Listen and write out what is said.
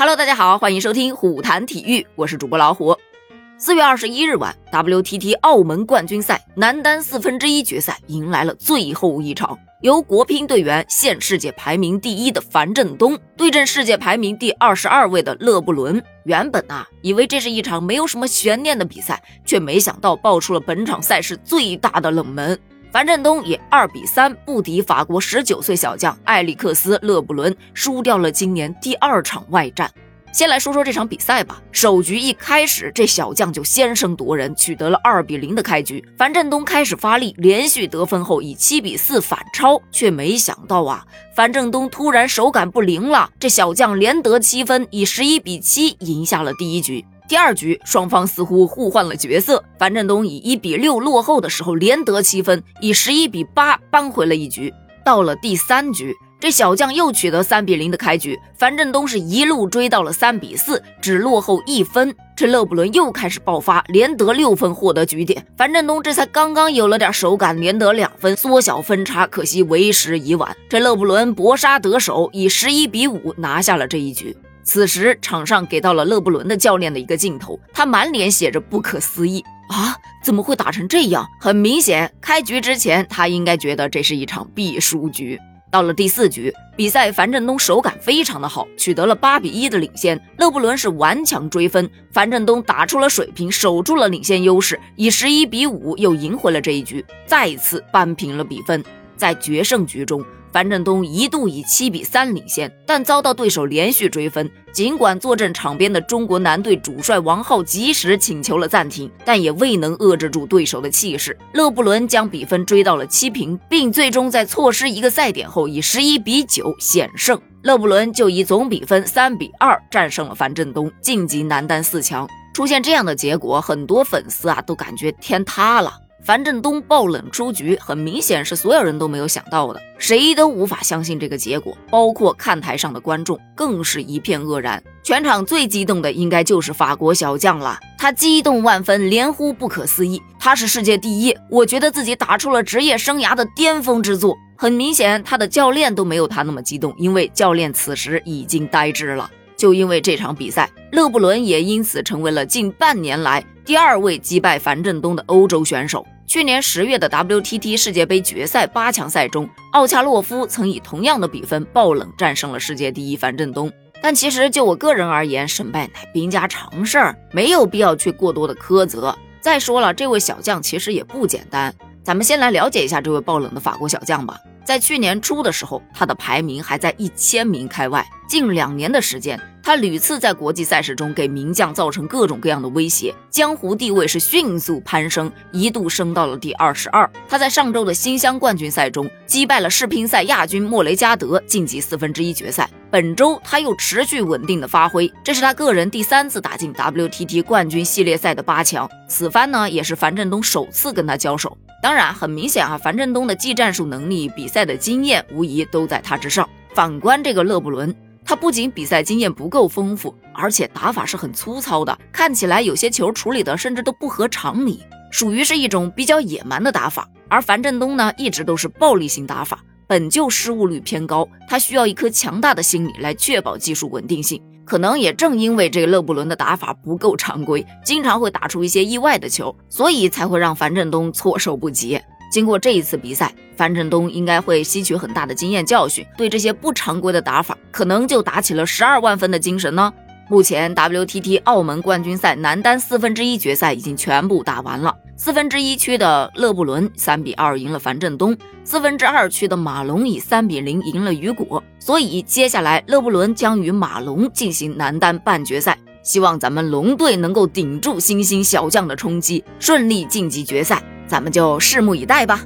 Hello，大家好，欢迎收听虎谈体育，我是主播老虎。四月二十一日晚，WTT 澳门冠军赛男单四分之一决赛迎来了最后一场，由国乒队员现世界排名第一的樊振东对阵世界排名第二十二位的勒布伦。原本啊，以为这是一场没有什么悬念的比赛，却没想到爆出了本场赛事最大的冷门。樊振东以二比三不敌法国十九岁小将埃里克斯·勒布伦，输掉了今年第二场外战。先来说说这场比赛吧。首局一开始，这小将就先声夺人，取得了二比零的开局。樊振东开始发力，连续得分后以七比四反超，却没想到啊，樊振东突然手感不灵了，这小将连得七分，以十一比七赢下了第一局。第二局，双方似乎互换了角色，樊振东以一比六落后的时候连得七分，以十一比八扳回了一局。到了第三局。这小将又取得三比零的开局，樊振东是一路追到了三比四，只落后一分。这勒布伦又开始爆发，连得六分获得局点。樊振东这才刚刚有了点手感，连得两分，缩小分差，可惜为时已晚。这勒布伦搏杀得手，以十一比五拿下了这一局。此时场上给到了勒布伦的教练的一个镜头，他满脸写着不可思议啊，怎么会打成这样？很明显，开局之前他应该觉得这是一场必输局。到了第四局，比赛樊振东手感非常的好，取得了八比一的领先。勒布伦是顽强追分，樊振东打出了水平，守住了领先优势，以十一比五又赢回了这一局，再一次扳平了比分。在决胜局中。樊振东一度以七比三领先，但遭到对手连续追分。尽管坐镇场边的中国男队主帅王浩及时请求了暂停，但也未能遏制住对手的气势。勒布伦将比分追到了七平，并最终在错失一个赛点后以十一比九险胜。勒布伦就以总比分三比二战胜了樊振东，晋级男单四强。出现这样的结果，很多粉丝啊都感觉天塌了。樊振东爆冷出局，很明显是所有人都没有想到的，谁都无法相信这个结果，包括看台上的观众更是一片愕然。全场最激动的应该就是法国小将了，他激动万分，连呼不可思议。他是世界第一，我觉得自己打出了职业生涯的巅峰之作。很明显，他的教练都没有他那么激动，因为教练此时已经呆滞了。就因为这场比赛，勒布伦也因此成为了近半年来。第二位击败樊振东的欧洲选手，去年十月的 WTT 世界杯决赛八强赛中，奥恰洛夫曾以同样的比分爆冷战胜了世界第一樊振东。但其实就我个人而言，胜败乃兵家常事儿，没有必要去过多的苛责。再说了，这位小将其实也不简单。咱们先来了解一下这位爆冷的法国小将吧。在去年初的时候，他的排名还在一千名开外。近两年的时间，他屡次在国际赛事中给名将造成各种各样的威胁，江湖地位是迅速攀升，一度升到了第二十二。他在上周的新乡冠军赛中击败了世乒赛亚军莫雷加德，晋级四分之一决赛。本周他又持续稳定的发挥，这是他个人第三次打进 WTT 冠军系列赛的八强。此番呢，也是樊振东首次跟他交手。当然，很明显啊，樊振东的技战术能力、比赛的经验，无疑都在他之上。反观这个勒布伦，他不仅比赛经验不够丰富，而且打法是很粗糙的，看起来有些球处理的甚至都不合常理，属于是一种比较野蛮的打法。而樊振东呢，一直都是暴力型打法，本就失误率偏高，他需要一颗强大的心理来确保技术稳定性。可能也正因为这个勒布伦的打法不够常规，经常会打出一些意外的球，所以才会让樊振东措手不及。经过这一次比赛，樊振东应该会吸取很大的经验教训，对这些不常规的打法，可能就打起了十二万分的精神呢。目前 WTT 澳门冠军赛男单四分之一决赛已经全部打完了。四分之一区的勒布伦三比二赢了樊振东，四分之二区的马龙以三比零赢了雨果。所以接下来勒布伦将与马龙进行男单半决赛，希望咱们龙队能够顶住新兴小将的冲击，顺利晋级决赛。咱们就拭目以待吧。